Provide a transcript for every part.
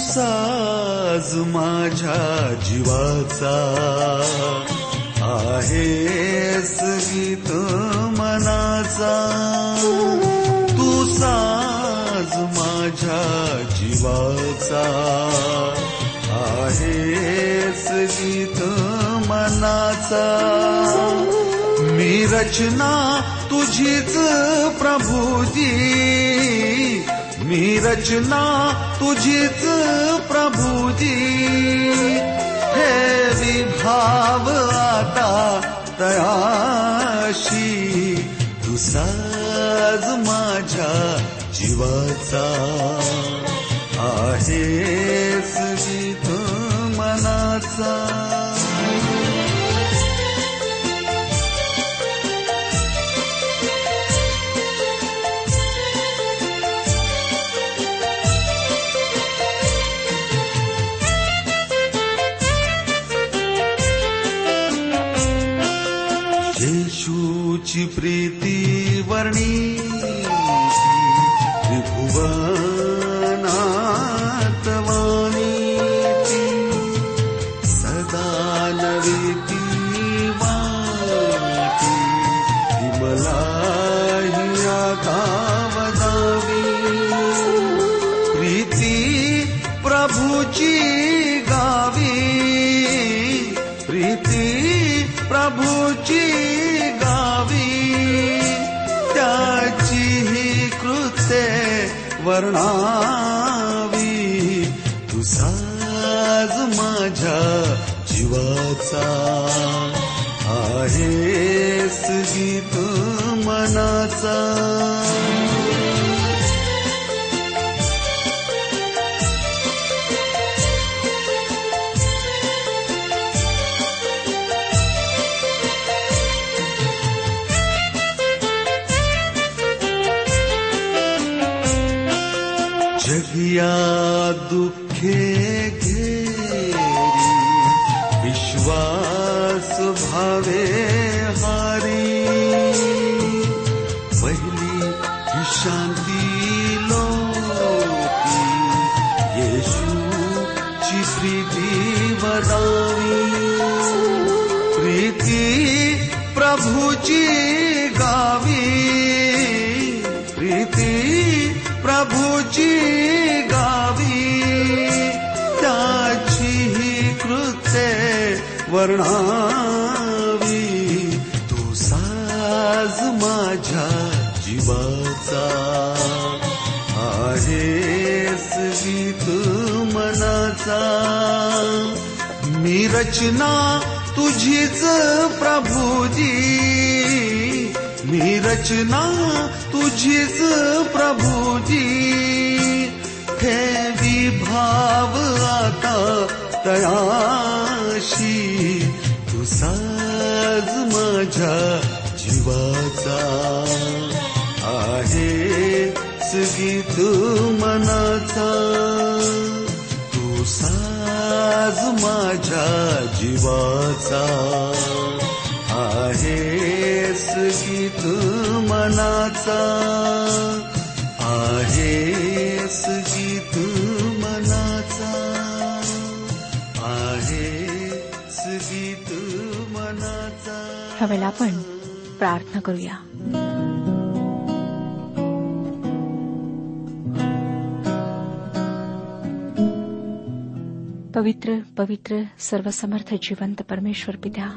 साज माझ्या जीवाचा. आहेस गीत मनाचा. तू साज माझ्या जीवाचा. आहेस गीत मनाचा. मी रचना तुझीच प्रभुजी मी रचना तुझीच प्रभुजी हे विभाव आता तयाशी तू साज माझ्या जीवाचा आहेस गीत मनाचा रस गीत मनाचा. जगिया दुःखे वर्णावी तू साज माझ्या जीवाचा. आहेस गीत मनाचा. मी रचना तुझीच प्रभुजी. मी रचना तुझीच प्रभुजी. हे विभाव आता तयाशी. साज माझ्या जीवाचा आहे गीत मनाचा. तू साज माझ्या जीवाचा आहेस गीत मनाचा. मनाचा आपण प्रार्थना करूया. पवित्र पवित्र सर्वसमर्थ जिवंत परमेश्वर पित्या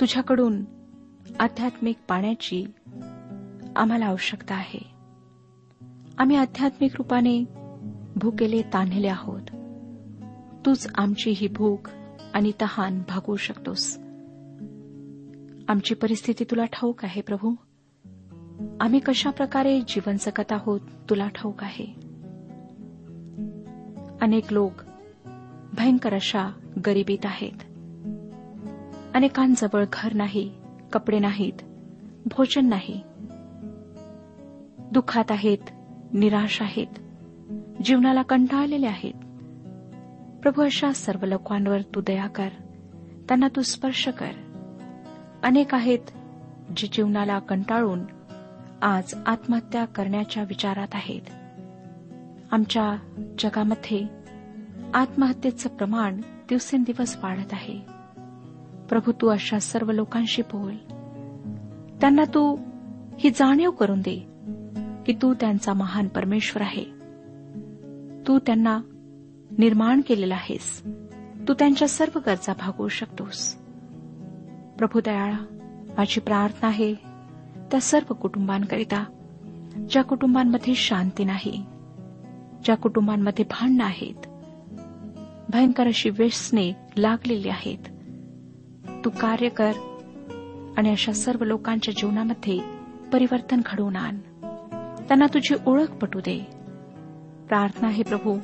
तुझ्याकडून आध्यात्मिक पाण्याची आम्हाला आवश्यकता आहे. आम्ही आध्यात्मिक रूपाने भूकेले तान्हले आहोत. तूच आमची ही भूक आणि तहान भागवू शकतोस. आमची परिस्थिती तुला ठाऊक आहे प्रभू. आम्ही कशा प्रकारे जीवन जगत आहोत तुला ठाऊक आहे. अनेक लोक भयंकर अशा गरिबीत आहेत. अनेकांजवळ घर नाही कपडे नाहीत भोजन नाही. दुःखात आहेत निराश आहेत जीवनाला कंटाळलेले आहेत. प्रभू अशा सर्व लोकांवर तू दया कर त्यांना तू स्पर्श कर. अनेक आहेत जे जीवनाला कंटाळून आज आत्महत्या करण्याच्या विचारात आहेत. आमच्या जगामध्ये आत्महत्येचं प्रमाण दिवसेंदिवस वाढत आहे. प्रभू तू अशा सर्व लोकांशी बोल. त्यांना तू ही जाणीव करून दे की तू त्यांचा महान परमेश्वर आहे. तू त्यांना निर्माण केलेला आहेस. तू त्यांच्या सर्व गरजा भागवू शकतोस. प्रभू दयाळा माझी प्रार्थना आहे त्या सर्व कुटुंबांकरिता ज्या कुटुंबांमध्ये शांती नाही ज्या कुटुंबांमध्ये भांडणं आहेत भयंकर अशी व्यसने लागलेली आहेत. तू कार्य कर आणि अशा सर्व लोकांच्या जीवनामध्ये परिवर्तन घडवून आण. त्यांना तुझी ओळख पटू दे. प्रार्थना आहे प्रभू.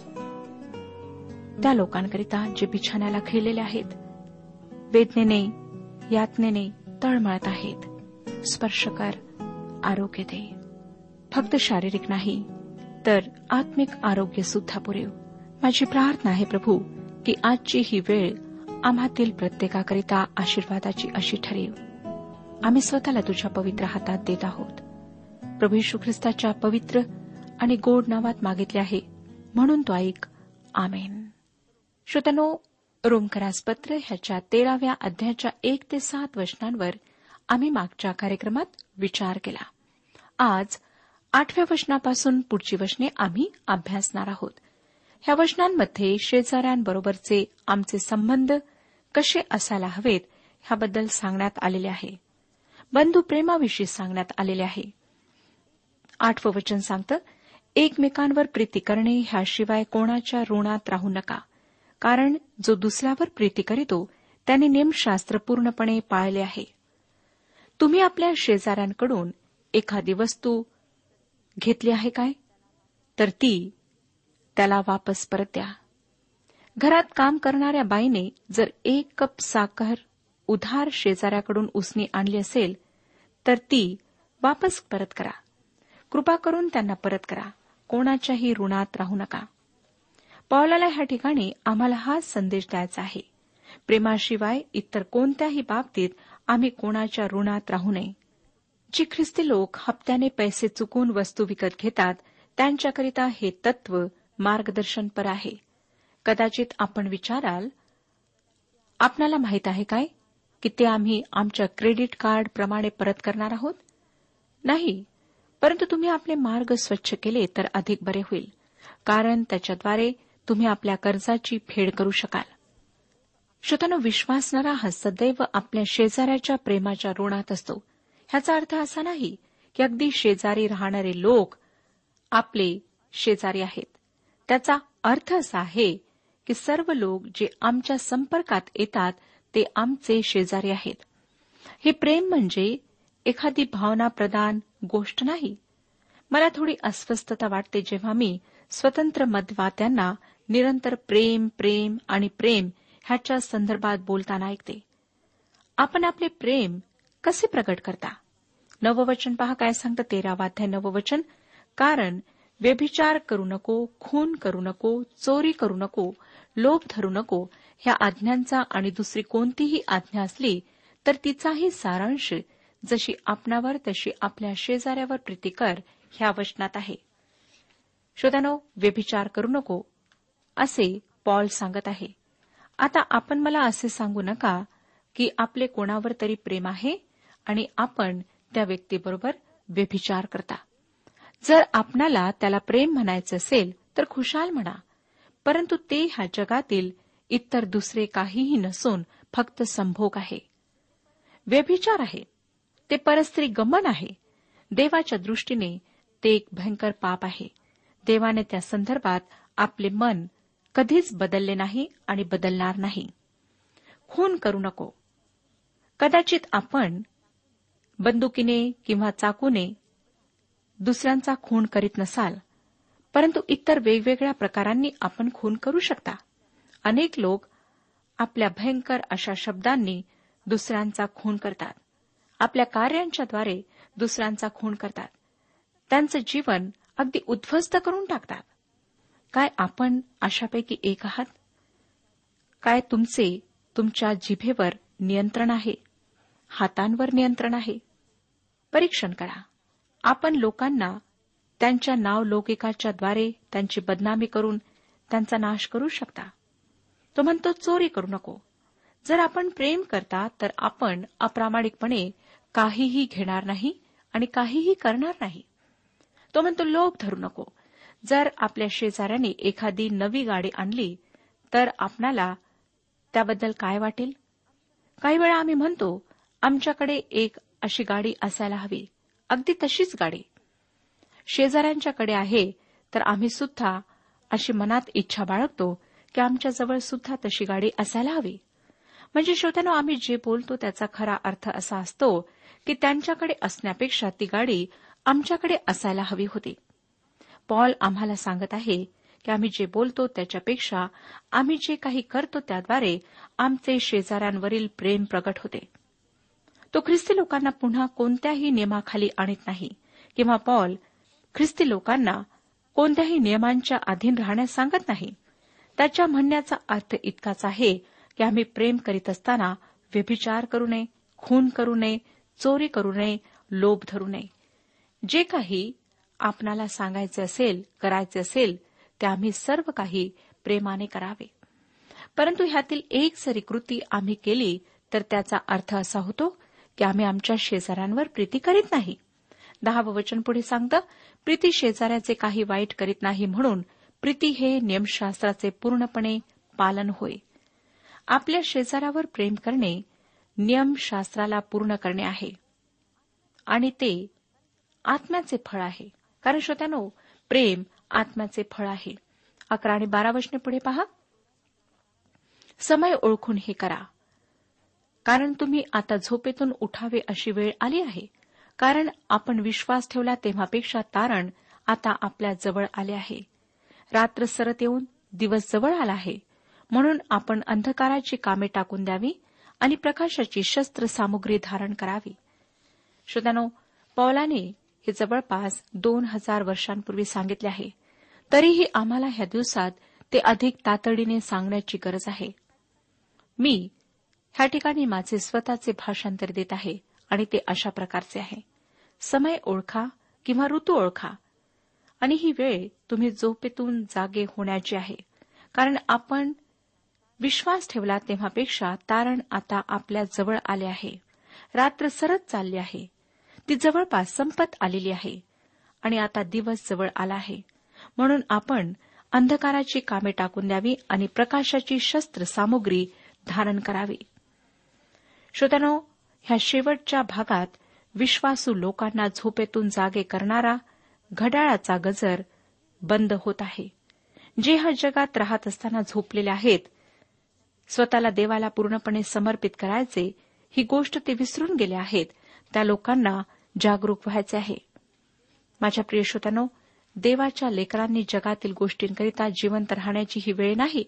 त्या लोकांकरिता जे बिछाण्याला खेळलेले आहेत वेदनेने यातनेने तळमळत आहेत. स्पर्श कर आरोग्य दे. फक्त शारीरिक नाही तर आत्मिक आरोग्य सुद्धा पुरेव. माझी प्रार्थना आहे प्रभू की आजची ही वेळ आम्हातील प्रत्येकाकरिता आशीर्वादाची अशी ठरेव. आम्ही स्वतःला तुझ्या पवित्र हातात देत आहोत. प्रभू यशू ख्रिस्ताच्या पवित्र आणि गोड नावात मागितले आहे म्हणून तो ऐक. आमेन. श्रोतनो रोमकरासपत्र ह्याच्या तेराव्या अध्यायाच्या एक ते सात वचनांवर आम्ही मागच्या कार्यक्रमात विचार केला. आज आठव्या वचनापासून पुढची वचने आम्ही अभ्यासणार आहोत. ह्या वचनांमध्ये शेजाऱ्यांबरोबरचे आमचे संबंध कसे असायला हवेत ह्याबद्दल सांगण्यात आलेले आहे. बंधू प्रेमाविषयी सांगण्यात आलेले आहे. आठवं वचन सांगतं एकमेकांवर प्रीती करणे ह्याशिवाय कोणाच्या ऋणात राहू नका. कारण जो दुसऱ्यावर प्रीती करीतो त्याने नेमशास्त्र पूर्णपणे पाळले आहे. तुम्ही आपल्या शेजाऱ्यांकडून एखादी वस्तू घेतली आहे काय? तर ती त्याला वापस परत द्या. घरात काम करणाऱ्या बाईने जर एक कप साखर उधार शेजाऱ्याकडून उसनी आणली असेल तर ती वापस परत करा. कृपा करून त्यांना परत करा. कोणाच्याही ऋणात राहू नका. पावलाला ह्या ठिकाणी आम्हाला हा संदेश द्यायचा आहे. प्रेमाशिवाय इतर कोणत्याही बाबतीत आम्ही कोणाच्या ऋणात राहू नये. जी ख्रिस्ती लोक हप्त्याने पैसे चुकून वस्तू विकत घेतात त्यांच्याकरिता हे तत्व मार्गदर्शनपर आहे. कदाचित आपण विचाराल आपणाला माहीत आहे काय? की ते आम्ही आमच्या क्रेडिट कार्ड प्रमाणे परत करणार आहोत? नाही. परंतु तुम्ही आपले मार्ग स्वच्छ केले तर अधिक बरे होईल. कारण त्याच्याद्वारे तुम्ही आपल्या कर्जाची फेड करू शकाल. श्रोतनो विश्वासणारा हा सदैव आपल्या शेजाऱ्याच्या प्रेमाच्या ऋणात असतो. ह्याचा अर्थ असा नाही की अगदी शेजारी राहणारे लोक आपले शेजारी आहेत. त्याचा अर्थ असा आहे की सर्व लोक जे आमच्या संपर्कात येतात ते आमचे शेजारी आहेत. हे प्रेम म्हणजे एखादी भावना प्रदान गोष्ट नाही. मला थोडी अस्वस्थता वाटते जेव्हा मी स्वतंत्र मतवात्यांना निरंतर प्रेम प्रेम आणि प्रेम ह्याच्या संदर्भात बोलताना ऐकते. आपण आपले प्रेम कसे प्रकट करता? नववचन पहा काय सांगतं तेरावाध्याय नववचन. कारण व्यभिचार करू नको खून करू नको चोरी करू नको लोभ धरू नको ह्या आज्ञांचा आणि दुसरी कोणतीही आज्ञा असली तर तिचाही सारांश जशी आपणावर तशी आपल्या शेजाऱ्यावर प्रीती कर ह्या वचनात आहे. श्रोत्यानो व्यभिचार करू नको असे पॉल सांगत आहे. आता आपण मला असे सांगू नका की आपले कोणावर तरी प्रेम आहे आणि आपण त्या व्यक्तीबरोबर व्यभिचार करता. जर आपणाला त्याला प्रेम म्हणायचं असेल तर खुशाल म्हणा. परंतु ते ह्या जगातील इतर दुसरे काहीही नसून फक्त संभोग आहे. व्यभिचार आहे. ते परस्त्री गमन आहे. देवाच्या दृष्टीने ते एक भयंकर पाप आहे. देवाने त्या संदर्भात आपले मन कधीच बदलले नाही आणि बदलणार नाही. खून करू नको. कदाचित आपण बंदुकीने किंवा चाकूने दुसऱ्यांचा खून करीत नसाल परंतु इतर वेगवेगळ्या प्रकारांनी आपण खून करू शकता. अनेक लोक आपल्या भयंकर अशा शब्दांनी दुसऱ्यांचा खून करतात. आपल्या कार्यांच्याद्वारे दुसऱ्यांचा खून करतात. त्यांचं जीवन अगदी उद्ध्वस्त करून टाकतात. काय आपण अशापैकी एक आहात? काय तुमचे तुमच्या जिभेवर नियंत्रण आहे? हातांवर नियंत्रण आहे? परीक्षण करा. आपण लोकांना त्यांच्या नाव लौकिकाच्याद्वारे त्यांची बदनामी करून त्यांचा नाश करू शकता. तो म्हणतो चोरी करू नको. जर आपण प्रेम करता तर आपण अप्रामाणिकपणे काहीही घेणार नाही आणि काहीही करणार नाही. तो म्हणतो लोभ धरू नको. जर आपल्या शेजाऱ्याने एखादी नवी गाडी आणली तर आपणाला त्याबद्दल काय वाटेल? काही वेळा आम्ही म्हणतो आमच्याकडे एक अशी गाडी असायला हवी. अगदी तशीच गाडी. शेजाऱ्यांच्याकडे आहे तर आम्ही सुद्धा अशी मनात इच्छा बाळगतो की आमच्याजवळ सुद्धा तशी गाडी असायला हवी. म्हणजे श्रोत्यानो आम्ही जे बोलतो त्याचा खरा अर्थ असा असतो की त्यांच्याकडे असण्यापेक्षा ती गाडी आमच्याकडे असायला हवी होती. पॉल आम्हाला सांगत आहे की आम्ही जे बोलतो त्याच्यापेक्षा आम्ही जे काही करतो त्याद्वारे आमचे शेजाऱ्यांवरील प्रेम प्रगट होते. तो ख्रिस्ती लोकांना पुन्हा कोणत्याही नियमाखाली आणत नाही किंवा पॉल ख्रिस्ती लोकांना कोणत्याही नियमांच्या अधीन राहण्यास सांगत नाही. त्याच्या म्हणण्याचा अर्थ इतकाच आहे की आम्ही प्रेम करीत असताना व्यभिचार करू नये खून करू नये चोरी करू नये लोभ धरू नये. जे काही आपणाला सांगायचे असेल करायचे असेल ते आम्ही सर्व काही प्रेमाने करावे. परंतु ह्यातील एक जरी कृती आम्ही केली तर त्याचा अर्थ असा होतो की आम्ही आमच्या शेजाऱ्यांवर प्रीती करीत नाही. दहावं वचन पुढे सांगतं प्रीती शेजाऱ्याचे काही वाईट करीत नाही म्हणून प्रीती हे नियमशास्त्राचे पूर्णपणे पालन होय. आपल्या शेजाऱ्यावर प्रेम करणे नियमशास्त्राला पूर्ण करणे आहे. आणि ते आत्म्याचे फळ आहे. कारण श्रोत्यानो प्रेम आत्म्याचे फळ आहे. अकरा आणि बारा वचने पुढे पहा. समय ओळखून हे करा. कारण तुम्ही आता झोपेतून उठावे अशी वेळ आली आहे. कारण आपण विश्वास ठेवला तेव्हापेक्षा तारण आता आपल्या जवळ आले आहे. रात्र सरत येऊन दिवस जवळ आला आहे. म्हणून आपण अंधकाराची कामे टाकून द्यावी आणि प्रकाशाची शस्त्र सामुग्री धारण करावी. श्रोत्यानो पौलाने हे जवळपास दोन हजार वर्षांपूर्वी सांगितले आहे. तरीही आम्हाला ह्या दिवसात ते अधिक तातडीने सांगण्याची गरज आहे. मी ह्या ठिकाणी माझे स्वतःचे भाषांतर देत आहे आणि ते अशा प्रकारचे आहे. समय ओळखा किंवा ऋतू ओळखा. आणि ही वेळ तुम्ही झोपेतून जागे होण्याची आहे. कारण आपण विश्वास ठेवला तेव्हापेक्षा तारण आता आपल्या जवळ आले आहे. रात्र सरत चालली आहे. ती जवळपास संपत आलेली आहे आणि आता दिवस जवळ आला आहे. म्हणून आपण अंधकाराची कामे टाकून द्यावी आणि प्रकाशाची शस्त्र सामुग्री धारण करावी. श्रोत्यानो ह्या शेवटच्या भागात विश्वासू लोकांना झोपेतून जागे करणारा घड्याळाचा गजर बंद होत आहे. जे ह्या जगात राहत असताना झोपलेले आहेत स्वतःला देवाला पूर्णपणे समर्पित करायचे ही गोष्ट ते विसरून गेले आहेत. त्या लोकांना जागरूक व्हायचे आहे. माझ्या प्रिय श्रोत्यानो देवाच्या लेकरांनी जगातील गोष्टींकरिता जिवंत राहण्याची ही वेळ नाही.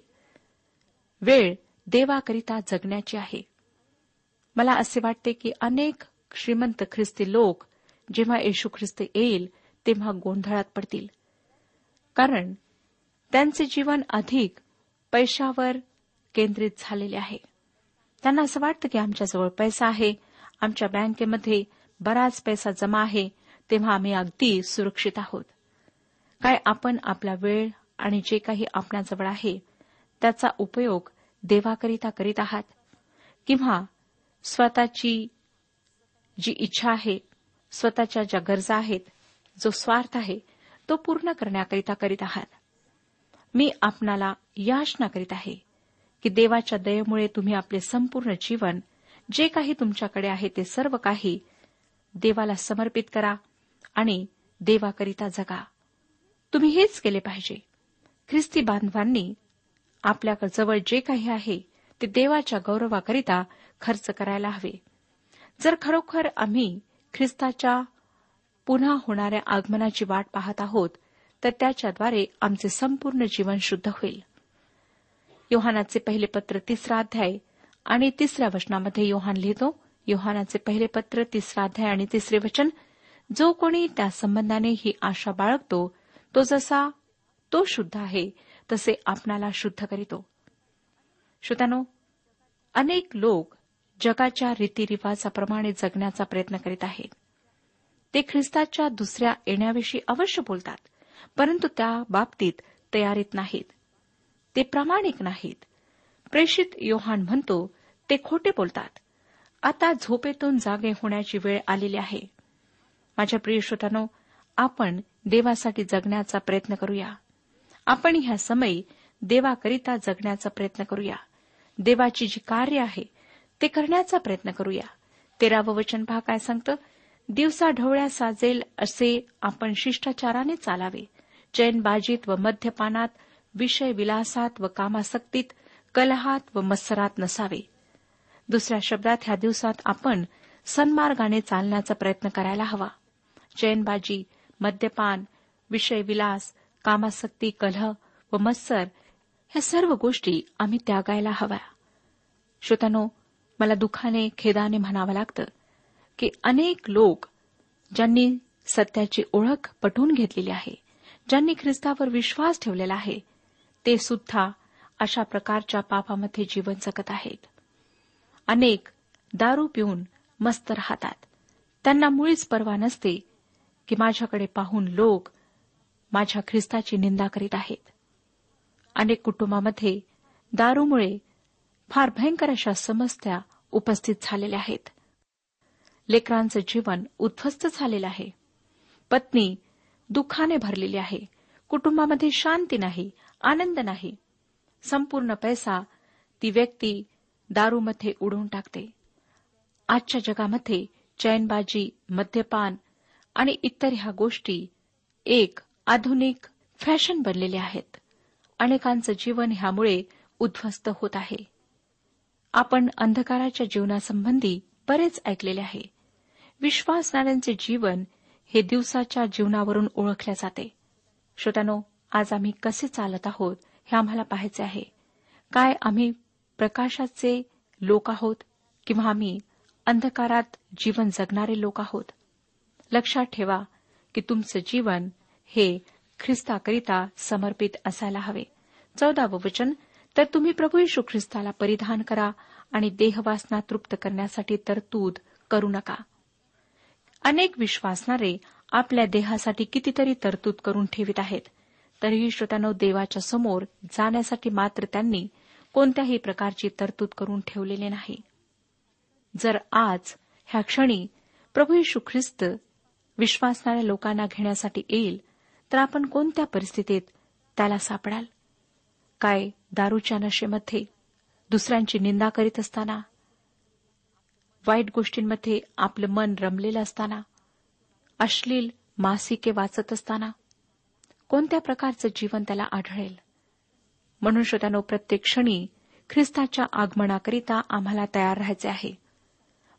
वेळ देवाकरिता जगण्याची आहे. मला असे वाटते की अनेक श्रीमंत ख्रिस्ती लोक जेव्हा येशू ख्रिस्त येईल तेव्हा गोंधळात पडतील. कारण त्यांचे जीवन अधिक पैशावर केंद्रित झालेले आहे. त्यांना असं वाटतं की आमच्याजवळ पैसा आहे आमच्या बँकेमध्ये बराच पैसा जमा आहे तेव्हा आम्ही अगदी सुरक्षित आहोत. काय आपण आपला वेळ आणि जे काही आपणाजवळ आहे त्याचा उपयोग देवाकरिता करीत आहात? किंवा स्वतःची जी इच्छा आहे स्वतःच्या ज्या गरजा आहेत जो स्वार्थ आहे तो पूर्ण करण्याकरिता करीत आहात? मी आपणाला याचना करीत आहे की देवाच्या दयेमुळे तुम्ही आपले संपूर्ण जीवन जे काही तुमच्याकडे आहे ते सर्व काही देवाला समर्पित करा आणि देवाकरिता जगा. तुम्ही हेच केले पाहिजे. ख्रिस्ती बांधवांनी आपल्याजवळ जे काही आहे ते देवाच्या गौरवाकरिता खर्च करायला हवे. जर खरोखर आम्ही ख्रिस्ताच्या पुन्हा होणाऱ्या आगमनाची वाट पाहत आहोत तर त्याच्याद्वारे आमचे संपूर्ण जीवन शुद्ध होईल. योहानाचे पहिले पत्र तिसरा अध्याय आणि तिसऱ्या वचनामध्ये योहान लिहितो योहानाचे पहिले पत्र तिसरा अध्याय आणि तिसरे वचन जो कोणी त्या संबंधाने ही आशा बाळगतो तो जसा तो शुद्ध आहे तसे आपणाला शुद्ध करीतो. श्रोत्यानो अनेक लोक जगाच्या रीतिरिवाजाप्रमाणे जगण्याचा प्रयत्न करीत आहेत. ते ख्रिस्ताच्या दुसऱ्या येण्याविषयी अवश्य बोलतात परंतु त्या बाबतीत तयारीत नाहीत. ते प्रामाणिक नाहीत. प्रेषित योहान म्हणतो ते खोटे बोलतात. आता झोपेतून जागे होण्याची वेळ आलेली आहे. माझ्या प्रिय श्रोतानो आपण देवासाठी जगण्याचा प्रयत्न करूया. आपण ह्या समयी देवाकरिता जगण्याचा प्रयत्न करूया. देवाची जी कार्य आहे ते करण्याचा प्रयत्न करूया. तेरावं वचन पहा काय सांगतं? दिवसा ढवळ्या साजेल असे आपण शिष्टाचाराने चालावे. चैनबाजीत व मद्यपानात विषय विलासात व कामासक्तीत कलहात व मत्सरात नसावे. दुसऱ्या शब्दात ह्या दिवसात आपण सन्मार्गाने चालण्याचा प्रयत्न करायला हवा. चैनबाजी मद्यपान विषय विलास कामासक्ती कलह व मत्सर ह्या सर्व गोष्टी आम्ही त्यागायला हव्या. श्रोतानो मला दुखाने खेदाने म्हणावं लागतं की अनेक लोक ज्यांनी सत्याची ओळख पटवून घेतलेली आहे ज्यांनी ख्रिस्तावर विश्वास ठेवलेला आहे ते सुद्धा अशा प्रकारच्या पापामध्ये जीवन जगत आहेत. अनेक दारू पिऊन मस्त राहतात. त्यांना मुळीच पर्वा नसते की माझ्याकडे पाहून लोक माझ्या ख्रिस्ताची निंदा करीत आहेत. अनेक कुटुंबामध्ये दारूमुळे फार भयंकर अशा समस्या उपस्थित झालेल्या आहेत. लेकरांचं जीवन उद्ध्वस्त झालेलं आहे. पत्नी दुःखाने भरलेली आहे. कुटुंबामध्ये शांती नाही आनंद नाही. संपूर्ण पैसा ती व्यक्ती दारूमध्ये उडवून टाकते. आजच्या जगामध्ये चैनबाजी मद्यपान आणि इतर ह्या गोष्टी एक आधुनिक फॅशन बनलेल्या आहेत. अनेकांचं जीवन ह्यामुळे उद्ध्वस्त होत आहे. आपण अंधकाराच्या जीवनासंबंधी बरेच ऐकलेले आहे. विश्वासणाऱ्यांचे जीवन हे दिवसाच्या जीवनावरून ओळखल्या जाते. श्रोत्यानो आज आम्ही कसे चालत आहोत हे आम्हाला पाहायचे आहे. काय आम्ही प्रकाशाचे लोक आहोत किंवा आम्ही अंधकारात जीवन जगणारे लोक आहोत? लक्षात ठेवा की तुमचं जीवन हे ख्रिस्ताकरिता समर्पित असायला हवे. चौदावं वचन तर तुम्ही प्रभू यशू ख्रिस्ताला परिधान करा आणि देहवासना तृप्त करण्यासाठी तरतूद करू नका. अनेक विश्वासणारे आपल्या देहासाठी कितीतरी तरतूद करून ठेवित आहेत. तरीही श्रोत्यानो देवाच्या समोर जाण्यासाठी मात्र त्यांनी कोणत्याही प्रकारची तरतूद करून ठेवलेले नाही. जर आज ह्या क्षणी प्रभू यशू ख्रिस्त विश्वासणाऱ्या लोकांना घेण्यासाठी येईल तर आपण कोणत्या परिस्थितीत त्याला सापडाल? काय दारूच्या नशेमध्ये दुसऱ्यांची निंदा करीत असताना वाईट गोष्टींमध्ये आपलं मन रमलेलं असताना अश्लील मासिके वाचत असताना कोणत्या प्रकारचं जीवन त्याला आढळेल? म्हणून श्रोत्यानो प्रत्येक क्षणी ख्रिस्ताच्या आगमनाकरिता आम्हाला तयार राहायचे आहे.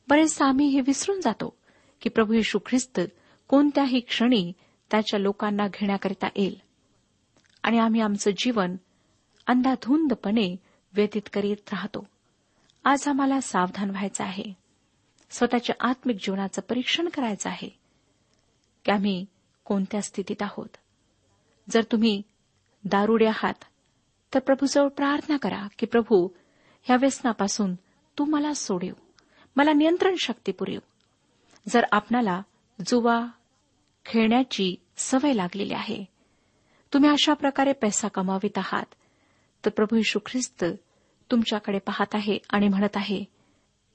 बरेचदा आम्ही हे विसरून जातो की प्रभू येशू ख्रिस्त कोणत्याही क्षणी त्याच्या लोकांना घेण्याकरिता येईल. आणि आम्ही आमचं जीवन अंधाधुंदपणे व्यतीत करीत राहतो. आज आम्हाला सावधान व्हायचं आहे. स्वतःच्या आत्मिक जीवनाचं परीक्षण करायचं आहे की आम्ही कोणत्या स्थितीत आहोत? जर तुम्ही दारुडे आहात तर प्रभूजवळ प्रार्थना करा की प्रभू ह्या व्यसनापासून तू मला सोडव. मला नियंत्रण शक्ती पुरेव जर आपणाला जुवा खेळण्याची सवय लागलेली आहे तुम्ही अशा प्रकारे पैसा कमावित आहात तर प्रभू यशू ख्रिस्त तुमच्याकडे पाहत आहे आणि म्हणत आहे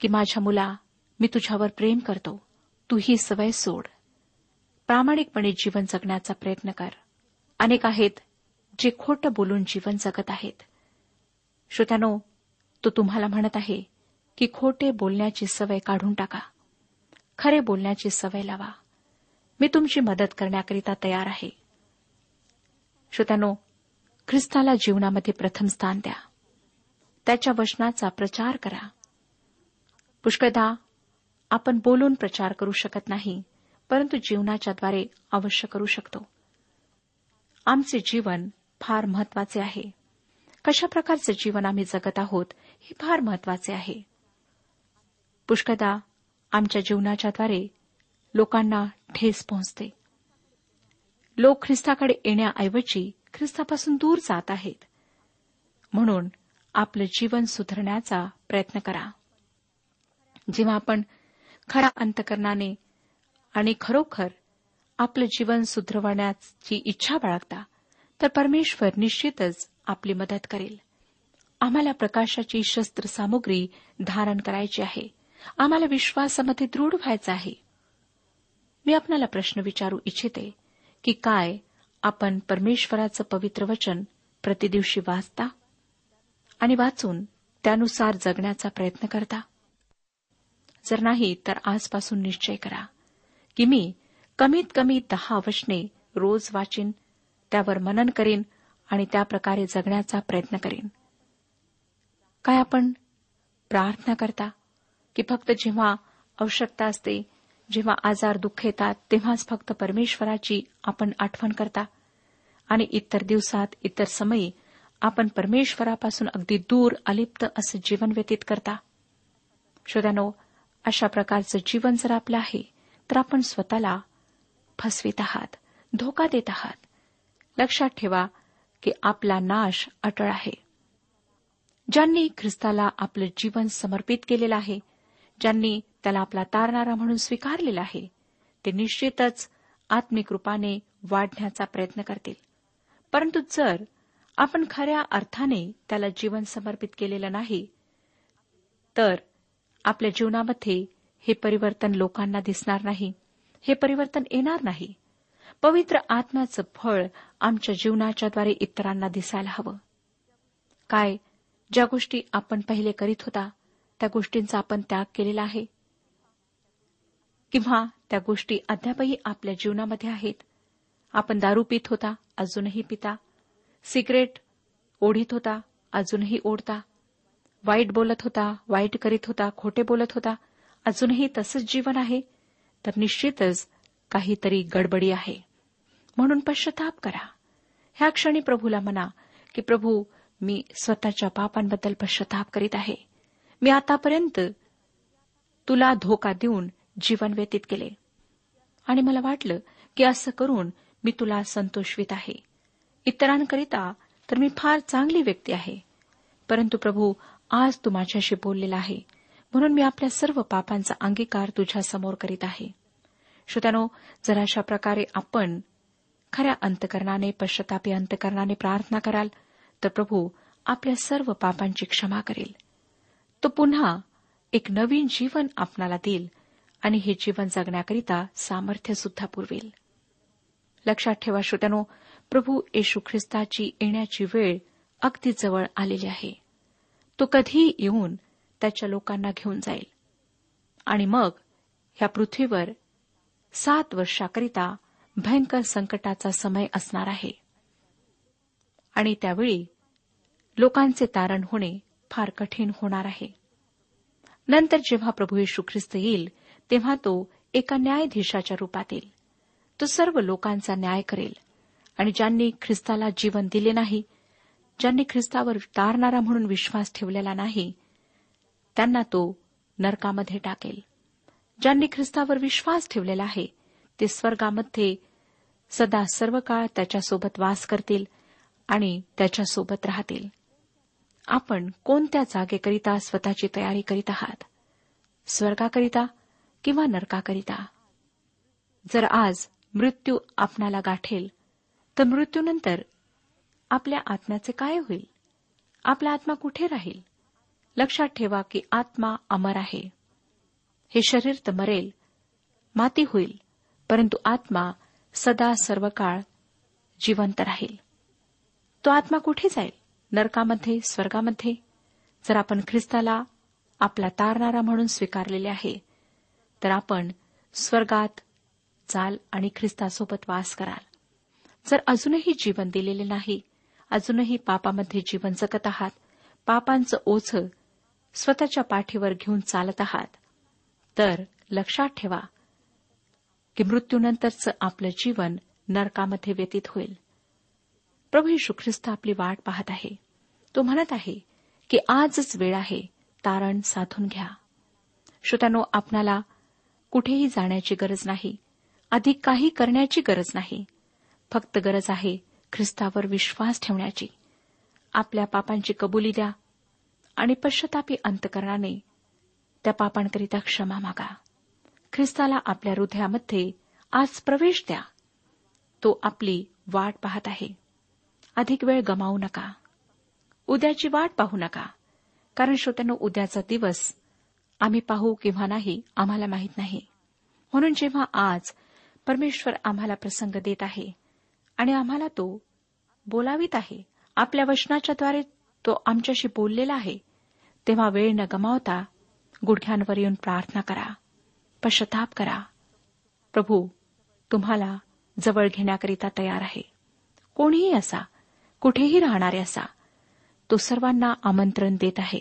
की माझ्या मुला मी तुझ्यावर प्रेम करतो. तू ही सवय सोड. प्रामाणिकपणे जीवन जगण्याचा प्रयत्न कर. अनेक आहेत जे खोटं बोलून जीवन जगत आहेत. श्रोत्यानो तो तुम्हाला म्हणत आहे की खोटे बोलण्याची सवय काढून टाका. खरे बोलण्याची सवय लावा. मी तुमची मदत करण्याकरिता तयार आहे. श्रोत्यानो ख्रिस्ताला जीवनामध्ये प्रथम स्थान द्या. त्याच्या वचनाचा प्रचार करा. पुष्कळदा आपण बोलून प्रचार करू शकत नाही परंतु जीवनाच्याद्वारे अवश्य करू शकतो. आमचे जीवन फार महत्त्वाचे आहे. कशा प्रकारचे जीवन आम्ही जगत आहोत हे फार महत्त्वाचे आहे. पुष्कदा आमच्या जीवनाच्याद्वारे लोकांना ठेस पोहोचते. लोक ख्रिस्ताकडे येण्याऐवजी ख्रिस्तापासून दूर जात आहेत. म्हणून आपलं जीवन सुधारण्याचा प्रयत्न करा. जेव्हा आपण खरा अंतकरणाने आणि खरोखर आपलं जीवन सुधरवण्याची इच्छा बाळगता तर परमेश्वर निश्चितच आपली मदत करेल. आम्हाला प्रकाशाची शस्त्रसामुग्री धारण करायची आहे. आम्हाला विश्वासामध्ये दृढ व्हायचं आहे. मी आपणाला प्रश्न विचारू इच्छिते की काय आपण परमेश्वराचं पवित्र वचन प्रतिदिवशी वाचता आणि वाचून त्यानुसार जगण्याचा प्रयत्न करता? जर नाही तर आजपासून निश्चय करा की मी कमीत कमी दहा वचने रोज वाचीन त्यावर मनन करीन आणि त्याप्रकारे जगण्याचा प्रयत्न करीन. काय आपण प्रार्थना करता? की फक्त जेव्हा आवश्यकता असते जेव्हा आजार दुःख येतात तेव्हाच फक्त परमेश्वराची आपण आठवण करता? आणि इतर दिवसात इतर समयी आपण परमेश्वरापासून अगदी दूर अलिप्त असं जीवन व्यतीत करता? श्रोत्यानो अशा प्रकारचं जीवन जर आपलं आहे तर आपण स्वतःला फसवीत आहात धोका देत आहात. लक्षात ठेवा की आपला नाश अटळ आहे. ज्यांनी ख्रिस्ताला आपलं जीवन समर्पित केलेलं आहे ज्यांनी त्याला आपला तारणारा म्हणून स्वीकारलेला आहे ते निश्चितच आत्मिक रूपाने वाढण्याचा प्रयत्न करतील. परंतु जर आपण खऱ्या अर्थाने त्याला जीवन समर्पित केलेलं नाही तर आपल्या जीवनामध्ये हे परिवर्तन लोकांना दिसणार नाही. हे परिवर्तन येणार नाही. पवित्र आत्म्याचं फळ आमच्या जीवनाच्याद्वारे इतरांना दिसायला हवं. काय ज्या गोष्टी आपण पहिले करीत होता त्या गोष्टींचा आपण त्याग केलेला आहे? किंवा त्या गोष्टी अद्यापही आपल्या जीवनामध्ये आहेत? आपण दारू पित होता अजूनही पिता. सिगरेट ओढीत होता अजूनही ओढता. वाईट बोलत होता वाईट करीत होता खोटे बोलत होता अजूनही तसंच जीवन आहे? तर निश्चितच काहीतरी गडबडी आहे. म्हणून पश्चाताप करा. ह्या क्षणी प्रभूला म्हणा की प्रभू मी स्वतःच्या पापांबद्दल पश्चाताप करीत आहे. मी आतापर्यंत तुला धोका देऊन जीवन व्यतीत केले. आणि मला वाटलं की असं करून मी तुला संतोषवित आहे. इतरांकरिता तर मी फार चांगली व्यक्ती आहे. परंतु प्रभू आज तू माझ्याशी बोललेला आहे. म्हणून मी आपल्या सर्व पापांचा अंगीकार तुझ्या समोर करीत आहे. श्रोत्यानो जर अशा प्रकारे आपण खऱ्या अंतकरणाने पश्चतापी अंतकरणाने प्रार्थना कराल तर प्रभू आपल्या सर्व पापांची क्षमा करेल. तो पुन्हा एक नवीन जीवन आपणाला देईल आणि हे जीवन जगण्याकरिता सामर्थ्य सुद्धा पुरवेल. लक्षात ठेवा श्रोत्यानो प्रभू येशू ख्रिस्ताची येण्याची वेळ अगदी जवळ आलेली आहे. तो कधीही येऊन त्याच्या लोकांना घेऊन जाईल. आणि मग ह्या पृथ्वीवर सात वर्षाकरिता भयंकर संकटाचा समय असणार आहे. आणि त्यावेळी लोकांचे तारण होणे फार कठीण होणार आहे. नंतर जेव्हा प्रभू येशू ख्रिस्त येईल तेव्हा तो एका न्यायाधीशाच्या रुपात येईल. तो सर्व लोकांचा न्याय करेल. आणि ज्यांनी ख्रिस्ताला जीवन दिले नाही ज्यांनी ख्रिस्तावर तारणारा म्हणून विश्वास ठेवलेला नाही त्यांना तो नरकामध्ये टाकेल. ज्यांनी ख्रिस्तावर विश्वास ठेवलेला आहे ते स्वर्गामध्ये सदा सर्व काळ त्याच्यासोबत वास करतील आणि त्याच्यासोबत राहतील. आपण कोणत्या जागेकरिता स्वतःची तयारी करीत आहात? स्वर्गाकरिता किंवा नरकाकरिता? जर आज मृत्यू आपणाला गाठेल तर मृत्यूनंतर आपल्या आत्म्याचे काय होईल? आपला आत्मा कुठे राहील? लक्षात ठेवा की आत्मा अमर आहे. हे शरीर तर मरेल माती होईल परंतु आत्मा सदा सर्व काळ जिवंत राहील. तो आत्मा कुठे जाईल? नरकामध्ये स्वर्गामध्ये? जर आपण ख्रिस्ताला आपला तारणारा म्हणून स्वीकारलेले आहे तर आपण स्वर्गात चाल आणि ख्रिस्तासोबत वास कराल. जर अजूनही जीवन दिलेले नाही अजूनही पापामध्ये जीवन जगत आहात पापांचं ओझं स्वतःच्या पाठीवर घेऊन चालत आहात. तर लक्षात ठेवा की मृत्यूनंतरचं आपलं जीवन नरकामध्ये व्यतीत होईल. प्रभू यशू ख्रिस्त आपली वाट पाहत आहे. तो म्हणत आहे की आजच वेळ आहे तारण साधून घ्या. श्रोत्यानो आपणाला कुठेही जाण्याची गरज नाही. अधिक काही करण्याची गरज नाही. फक्त गरज आहे ख्रिस्तावर विश्वास ठेवण्याची. आपल्या पापांची कबुली द्या. आणि पश्चातापी अंतकरणाने त्या पापांकरिता क्षमा मागा. ख्रिस्ताला आपल्या हृदयामध्ये आज प्रवेश द्या. तो आपली वाट पाहत आहे. अधिक वेळ गमावू नका. उद्याची वाट पाहू नका. कारण श्रोत्यानो उद्याचा दिवस आम्ही पाहू किंवा नाही आम्हाला माहीत नाही. म्हणून जेव्हा आज परमेश्वर आम्हाला प्रसंग देत आहे आणि आम्हाला तो बोलावित आहे आपल्या वचनाच्याद्वारे तो आमच्याशी बोललेला आहे तेव्हा वेळ न गमावता गुडघ्यांवर येऊन प्रार्थना करा पश्चाताप करा. प्रभू तुम्हाला जवळ घेण्याकरिता तयार आहे. कोणीही असा कुठेही राहणारे असा तो सर्वांना आमंत्रण देत आहे.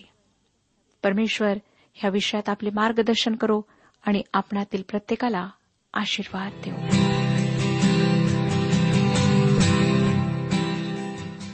परमेश्वर ह्या विषयात आपले मार्गदर्शन करो आणि आपणातील प्रत्येकाला आशीर्वाद देऊ.